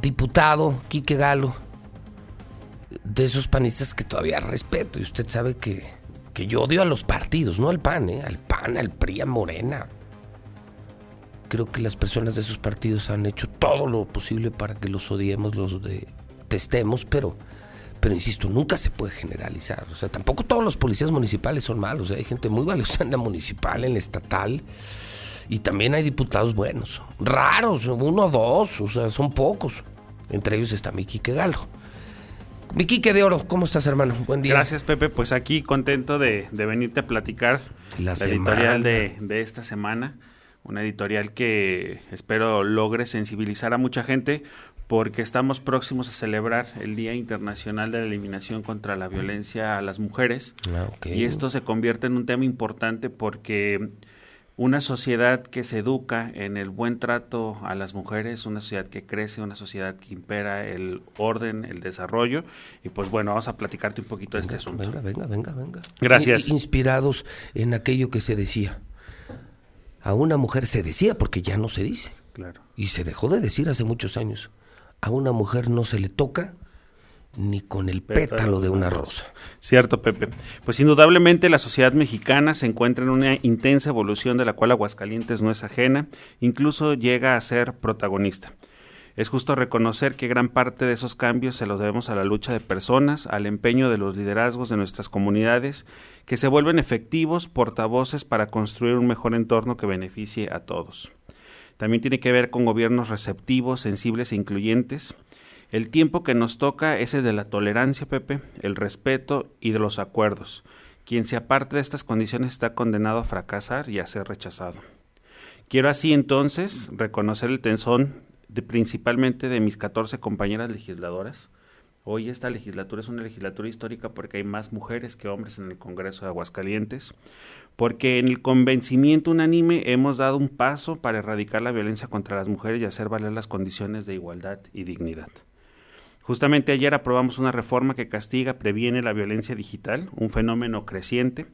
diputado Quique Galo, de esos panistas que todavía respeto, y usted sabe que, que yo odio a los partidos, no al PAN, ¿eh? al PAN, al PRI, a Morena. Creo que las personas de esos partidos han hecho todo lo posible para que los odiemos, los detestemos, pero, pero insisto, nunca se puede generalizar. O sea, tampoco todos los policías municipales son malos. ¿eh? Hay gente muy valiosa en la municipal, en la estatal. Y también hay diputados buenos, raros, uno o dos, o sea, son pocos. Entre ellos está Miki Galo. Miki de Oro, ¿cómo estás, hermano? Buen día. Gracias, Pepe. Pues aquí contento de, venirte a platicar la, editorial de, de, esta semana. Una editorial que espero logre sensibilizar a mucha gente porque estamos próximos a celebrar el Día Internacional de la Eliminación contra la Violencia a las Mujeres. Ah, y esto se convierte en un tema importante porque una sociedad que se educa en el buen trato a las mujeres, una sociedad que crece, una sociedad que impera el orden, el desarrollo. Y pues bueno, vamos a platicarte un poquito de este asunto. Venga, venga, venga, venga. Gracias. Inspirados en aquello que se decía. A una mujer se decía porque ya no se dice. Claro. Y se dejó de decir hace muchos años. A una mujer no se le toca ni con el pétalo, de una rosa. Cierto, Pepe. Pues indudablemente la sociedad mexicana se encuentra en una intensa evolución de la cual Aguascalientes no es ajena, incluso llega a ser protagonista. Es justo reconocer que gran parte de esos cambios se los debemos a la lucha de personas, al empeño de los liderazgos de nuestras comunidades, que se vuelven efectivos portavoces para construir un mejor entorno que beneficie a todos. También tiene que ver con gobiernos receptivos, sensibles e incluyentes, el tiempo que nos toca es el de la tolerancia, Pepe, el respeto y de los acuerdos. Quien se aparte de estas condiciones está condenado a fracasar y a ser rechazado. Quiero así entonces reconocer el tensón principalmente de mis 14 compañeras legisladoras. Hoy esta legislatura es una legislatura histórica porque hay más mujeres que hombres en el Congreso de Aguascalientes, porque en el convencimiento unánime hemos dado un paso para erradicar la violencia contra las mujeres y hacer valer las condiciones de igualdad y dignidad. Justamente ayer aprobamos una reforma que castiga, previene la violencia digital, un fenómeno creciente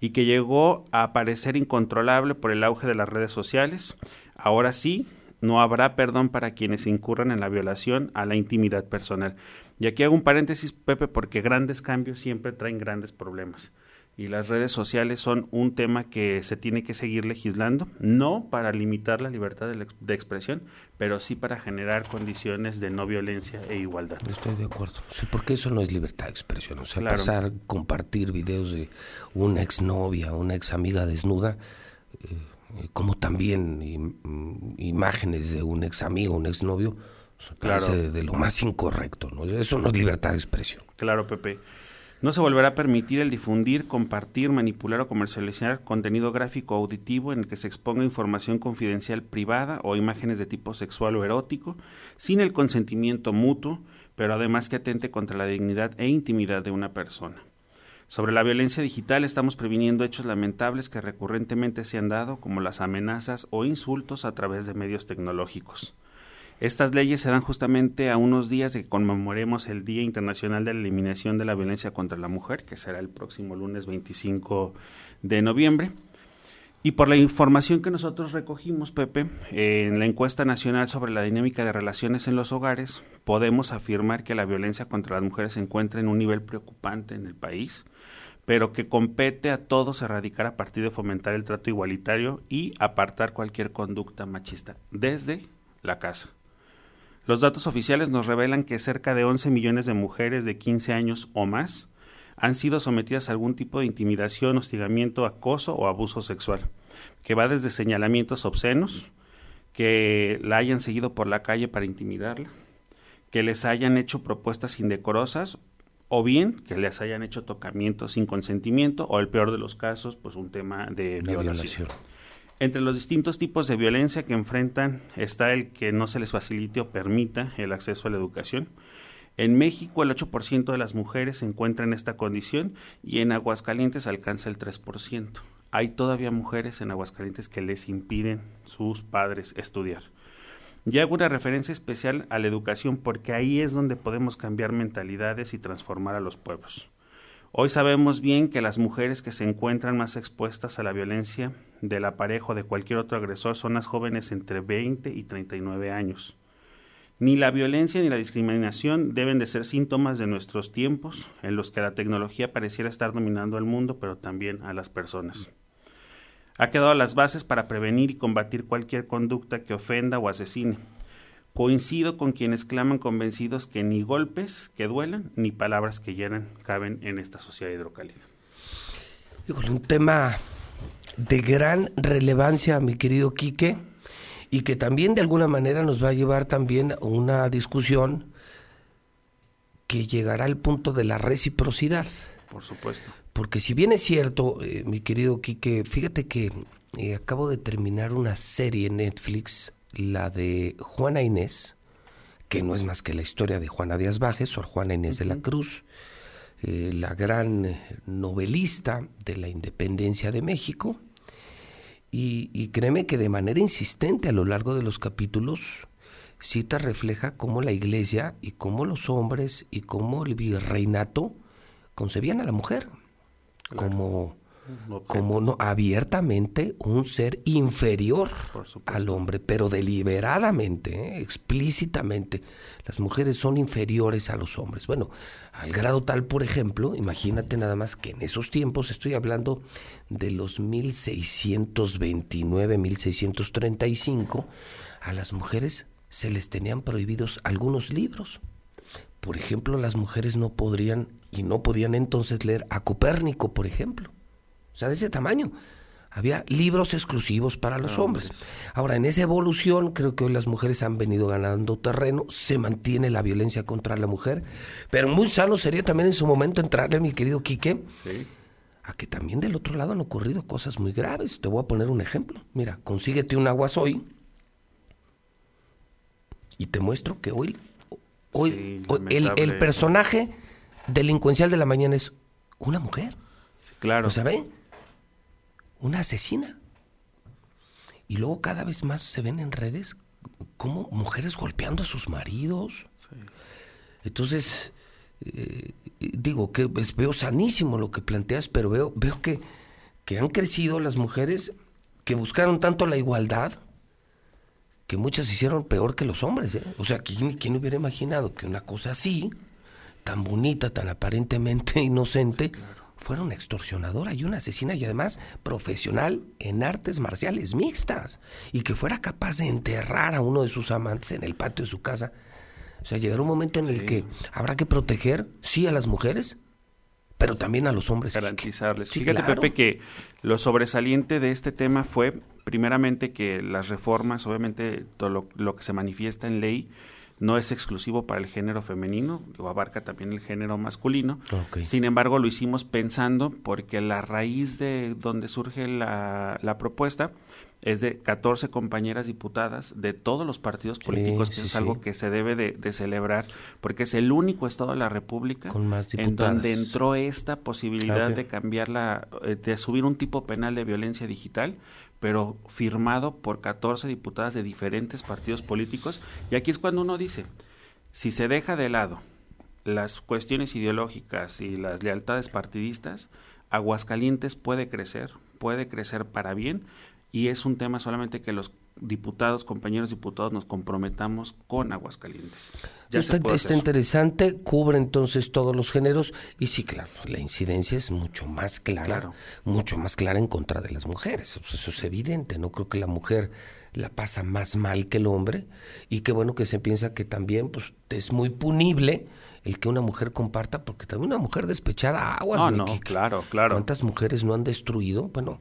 y que llegó a parecer incontrolable por el auge de las redes sociales. Ahora sí, no habrá perdón para quienes incurran en la violación a la intimidad personal. Y aquí hago un paréntesis, Pepe, porque grandes cambios siempre traen grandes problemas y las redes sociales son un tema que se tiene que seguir legislando, no para limitar la libertad de, expresión, pero sí para generar condiciones de no violencia e igualdad. Estoy de acuerdo, sí, porque eso no es libertad de expresión, o sea, pasar, compartir videos de una exnovia, una ex amiga desnuda, eh, como también imágenes de un ex amigo, un ex novio, claro. de, de, lo más incorrecto, ¿no? Eso no es libertad de expresión. Claro, Pepe. No se volverá a permitir el difundir, compartir, manipular o comercializar contenido gráfico o auditivo en el que se exponga información confidencial privada o imágenes de tipo sexual o erótico, sin el consentimiento mutuo, pero además que atente contra la dignidad e intimidad de una persona. Sobre la violencia digital estamos previniendo hechos lamentables que recurrentemente se han dado, como las amenazas o insultos a través de medios tecnológicos. Estas leyes se dan justamente a unos días de que conmemoremos el Día Internacional de la Eliminación de la Violencia contra la Mujer, que será el próximo lunes 25 de noviembre. Y por la información que nosotros recogimos, Pepe, en la encuesta nacional sobre la dinámica de relaciones en los hogares, podemos afirmar que la violencia contra las mujeres se encuentra en un nivel preocupante en el país, pero que compete a todos erradicar a partir de fomentar el trato igualitario y apartar cualquier conducta machista desde la casa. Los datos oficiales nos revelan que cerca de 11 millones de mujeres de 15 años o más han sido sometidas a algún tipo de intimidación, hostigamiento, acoso o abuso sexual, que va desde señalamientos obscenos, que la hayan seguido por la calle para intimidarla, que les hayan hecho propuestas indecorosas o bien que les hayan hecho tocamientos sin consentimiento o el peor de los casos, pues un tema de violación. Entre los distintos tipos de violencia que enfrentan está el que no se les facilite o permita el acceso a la educación. En México el 8% de las mujeres se encuentra en esta condición y en Aguascalientes alcanza el 3%. Hay todavía mujeres en Aguascalientes que les impiden sus padres estudiar. Y hago una referencia especial a la educación porque ahí es donde podemos cambiar mentalidades y transformar a los pueblos. Hoy sabemos bien que las mujeres que se encuentran más expuestas a la violencia del aparejo de cualquier otro agresor son las jóvenes entre 20 y 39 años. Ni la violencia ni la discriminación deben de ser síntomas de nuestros tiempos, en los que la tecnología pareciera estar dominando al mundo, pero también a las personas. Ha quedado las bases para prevenir y combatir cualquier conducta que ofenda o asesine. Coincido con quienes claman convencidos que ni golpes que duelan, ni palabras que llenan caben en esta sociedad hidrocálida. Híjole, un tema de gran relevancia, mi querido Quique y que también de alguna manera nos va a llevar también a una discusión que llegará al punto de la reciprocidad. Por supuesto. Porque si bien es cierto, eh, mi querido Quique, fíjate que eh, acabo de terminar una serie en Netflix, la de Juana Inés, que no es más que la historia de Juana Díaz Bajes, o Juana Inés de la Cruz, eh, la gran novelista de la independencia de México, y, créeme que de manera insistente a lo largo de los capítulos, Cita refleja cómo la iglesia y cómo los hombres y cómo el virreinato concebían a la mujer como como no abiertamente un ser inferior al hombre, pero deliberadamente, ¿eh? explícitamente, las mujeres son inferiores a los hombres. Bueno, al grado tal, por ejemplo, imagínate nada más que en esos tiempos, estoy hablando de los 1629, 1635, a las mujeres se les tenían prohibidos algunos libros. Por ejemplo, las mujeres no podrían y no podían entonces leer a Copérnico, por ejemplo o sea, de ese tamaño. Había libros exclusivos para los hombres. Ahora, en esa evolución, creo que hoy las mujeres han venido ganando terreno, se mantiene la violencia contra la mujer, pero muy sano sería también en su momento entrarle, mi querido Quique, a que también del otro lado han ocurrido cosas muy graves. Te voy a poner un ejemplo. Mira, consíguete un agua hoy y te muestro que hoy, hoy, el, el personaje delincuencial de la mañana es una mujer. Sí, claro. ¿Lo sabe? Una asesina. Y luego cada vez más se ven en redes como mujeres golpeando a sus maridos. Entonces, eh, digo que veo sanísimo lo que planteas, pero veo, veo que, que han crecido las mujeres que buscaron tanto la igualdad que muchas hicieron peor que los hombres. ¿eh? O sea, ¿quién, ¿quién, hubiera imaginado que una cosa así, tan bonita, tan aparentemente inocente, fuera una extorsionadora y una asesina y además profesional en artes marciales mixtas y que fuera capaz de enterrar a uno de sus amantes en el patio de su casa. O sea, llegará un momento en el que habrá que proteger, sí, a las mujeres, pero también a los hombres. Garantizarles. Fíjate, Pepe, que lo sobresaliente de este tema fue, primeramente, que las reformas, obviamente, todo lo que se manifiesta en ley, no es exclusivo para el género femenino, o abarca también el género masculino. Sin embargo, lo hicimos pensando porque la raíz de donde surge la, la propuesta es de 14 compañeras diputadas de todos los partidos políticos, que es algo que se debe de, celebrar, porque es el único estado de la República en donde entró esta posibilidad de cambiar la, eh, de subir un tipo penal de violencia digital, pero firmado por 14 diputadas de diferentes partidos políticos. Y aquí es cuando uno dice, si se deja de lado las cuestiones ideológicas y las lealtades partidistas, Aguascalientes puede crecer, puede crecer para bien, y es un tema solamente que los diputados, compañeros diputados, nos comprometamos con Aguascalientes. Ya está, está interesante, cubre entonces todos los géneros y sí, claro, la incidencia es mucho más clara, mucho más clara en contra de las mujeres. Eso es evidente, no creo que la mujer la pasa más mal que el hombre y qué bueno que se piensa que también pues es muy punible el que una mujer comparta porque también una mujer despechada aguas no, no, claro claro. Cuántas mujeres no han destruido bueno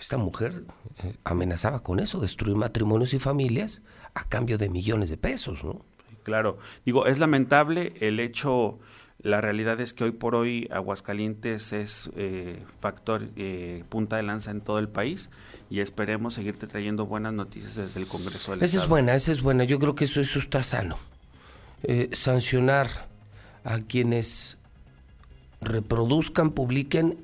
esta mujer eh, amenazaba con eso, destruir matrimonios y familias a cambio de millones de pesos, ¿no? Claro, digo, es lamentable el hecho, la realidad es que hoy por hoy Aguascalientes es eh, factor eh, punta de lanza en todo el país y esperemos seguirte trayendo buenas noticias desde el Congreso del Esa es buena, esa es buena, yo creo que eso, eso está sano. sancionar a quienes reproduzcan, publiquen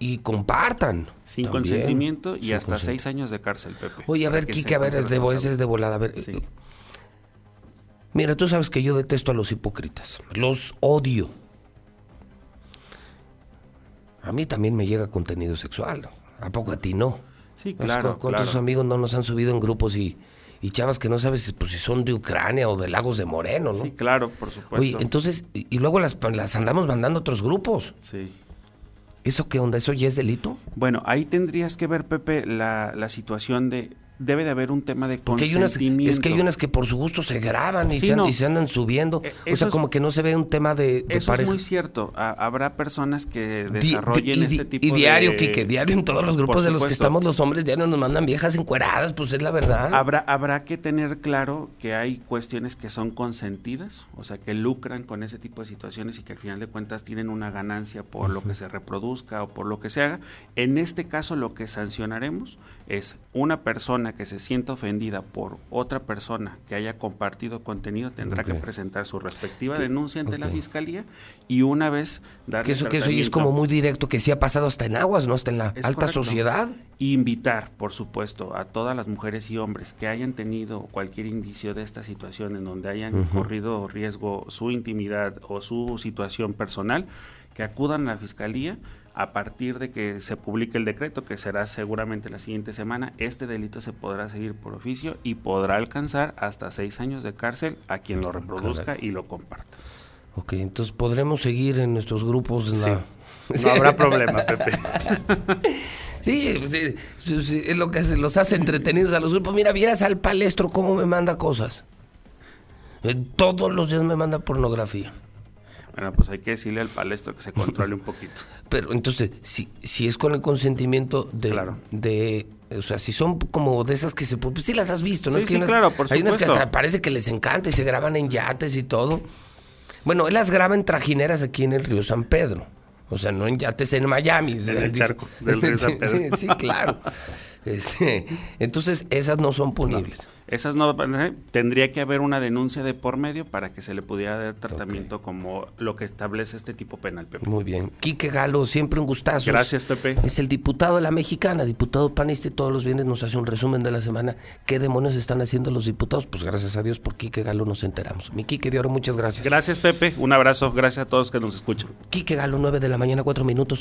y compartan. Sin consentimiento y hasta seis años de cárcel, Pepe. Oye, a ver, Kike, a ver, es de, es de volada. A ver. Mira, tú sabes que yo detesto a los hipócritas. Los odio. A mí también me llega contenido sexual. ¿A poco a ti no? Sí, claro. ¿Cuántos amigos no nos han subido en grupos y, y chavas que no sabes pues, si son de Ucrania o de Lagos de Moreno, ¿no? Sí, claro, por supuesto. Oye, entonces, y, y luego las, las andamos mandando a otros grupos. Sí. ¿Eso qué onda? ¿Eso ya es delito? Bueno, ahí tendrías que ver, Pepe, la, la situación de debe de haber un tema de Porque hay unas, consentimiento. es que hay unas que por su gusto se graban y, Sí, se, an- no. y se andan subiendo. Eh, o sea, es- como que no se ve un tema de, de Eso pareja. es muy cierto. Ha- habrá personas que desarrollen di- y di- este tipo y diario, de... Quique, diario en todos los grupos de los que estamos los hombres, diario nos mandan viejas encueradas, pues es la verdad. Habrá, habrá que tener claro que hay cuestiones que son consentidas, o sea, que lucran con ese tipo de situaciones y que al final de cuentas tienen una ganancia por lo que se reproduzca o por lo que se haga. En este caso, lo que sancionaremos es una persona que se sienta ofendida por otra persona que haya compartido contenido, tendrá que presentar su respectiva denuncia ante la fiscalía y una vez darle que eso, que eso es como muy directo, que sí ha pasado hasta en aguas, ¿no? Hasta en la Es alta correcto. sociedad. Y invitar, por supuesto, a todas las mujeres y hombres que hayan tenido cualquier indicio de esta situación en donde hayan Ujú. corrido riesgo su intimidad o su situación personal, que acudan a la fiscalía a partir de que se publique el decreto, que será seguramente la siguiente semana. Este delito se podrá seguir por oficio y podrá alcanzar hasta seis años de cárcel a quien lo reproduzca Caray. y lo comparta. Ok, entonces podremos seguir en nuestros grupos. En Sí. la- No habrá problema, Pepe. Sí, pues, sí, sí, es lo que se los hace entretenidos a los grupos. Mira, vieras al palestro cómo me manda cosas. Eh, Todos los días me manda pornografía. Bueno, pues hay que decirle al palestro que se controle un poquito. Pero entonces, si, si es con el consentimiento de, Claro. de, o sea, si son como de esas que se, pues sí las has visto, ¿no? Sí, Es que sí, unas- claro, por Hay unas que hasta parece que les encanta y se graban en yates y todo. Bueno, él las graba en trajineras aquí en el río San Pedro. O sea, no en yates en Miami. En el charco del río San Sí, Pedro. Sí, sí, claro. Este, entonces, esas no son punibles. Esas no eh, tendría que haber una denuncia de por medio para que se le pudiera dar tratamiento como lo que establece este tipo penal, Pepe. Muy bien. Quique Galo, siempre un gustazo. Gracias, Pepe. Es el diputado de la mexicana, diputado panista y todos los viernes nos hace un resumen de la semana. ¿Qué demonios están haciendo los diputados? Pues gracias a Dios por Quique Galo nos enteramos. Mi Quique de Oro, muchas gracias. Gracias, Pepe. Un abrazo. Gracias a todos que nos escuchan. Quique Galo, 9 de la mañana, 4 minutos.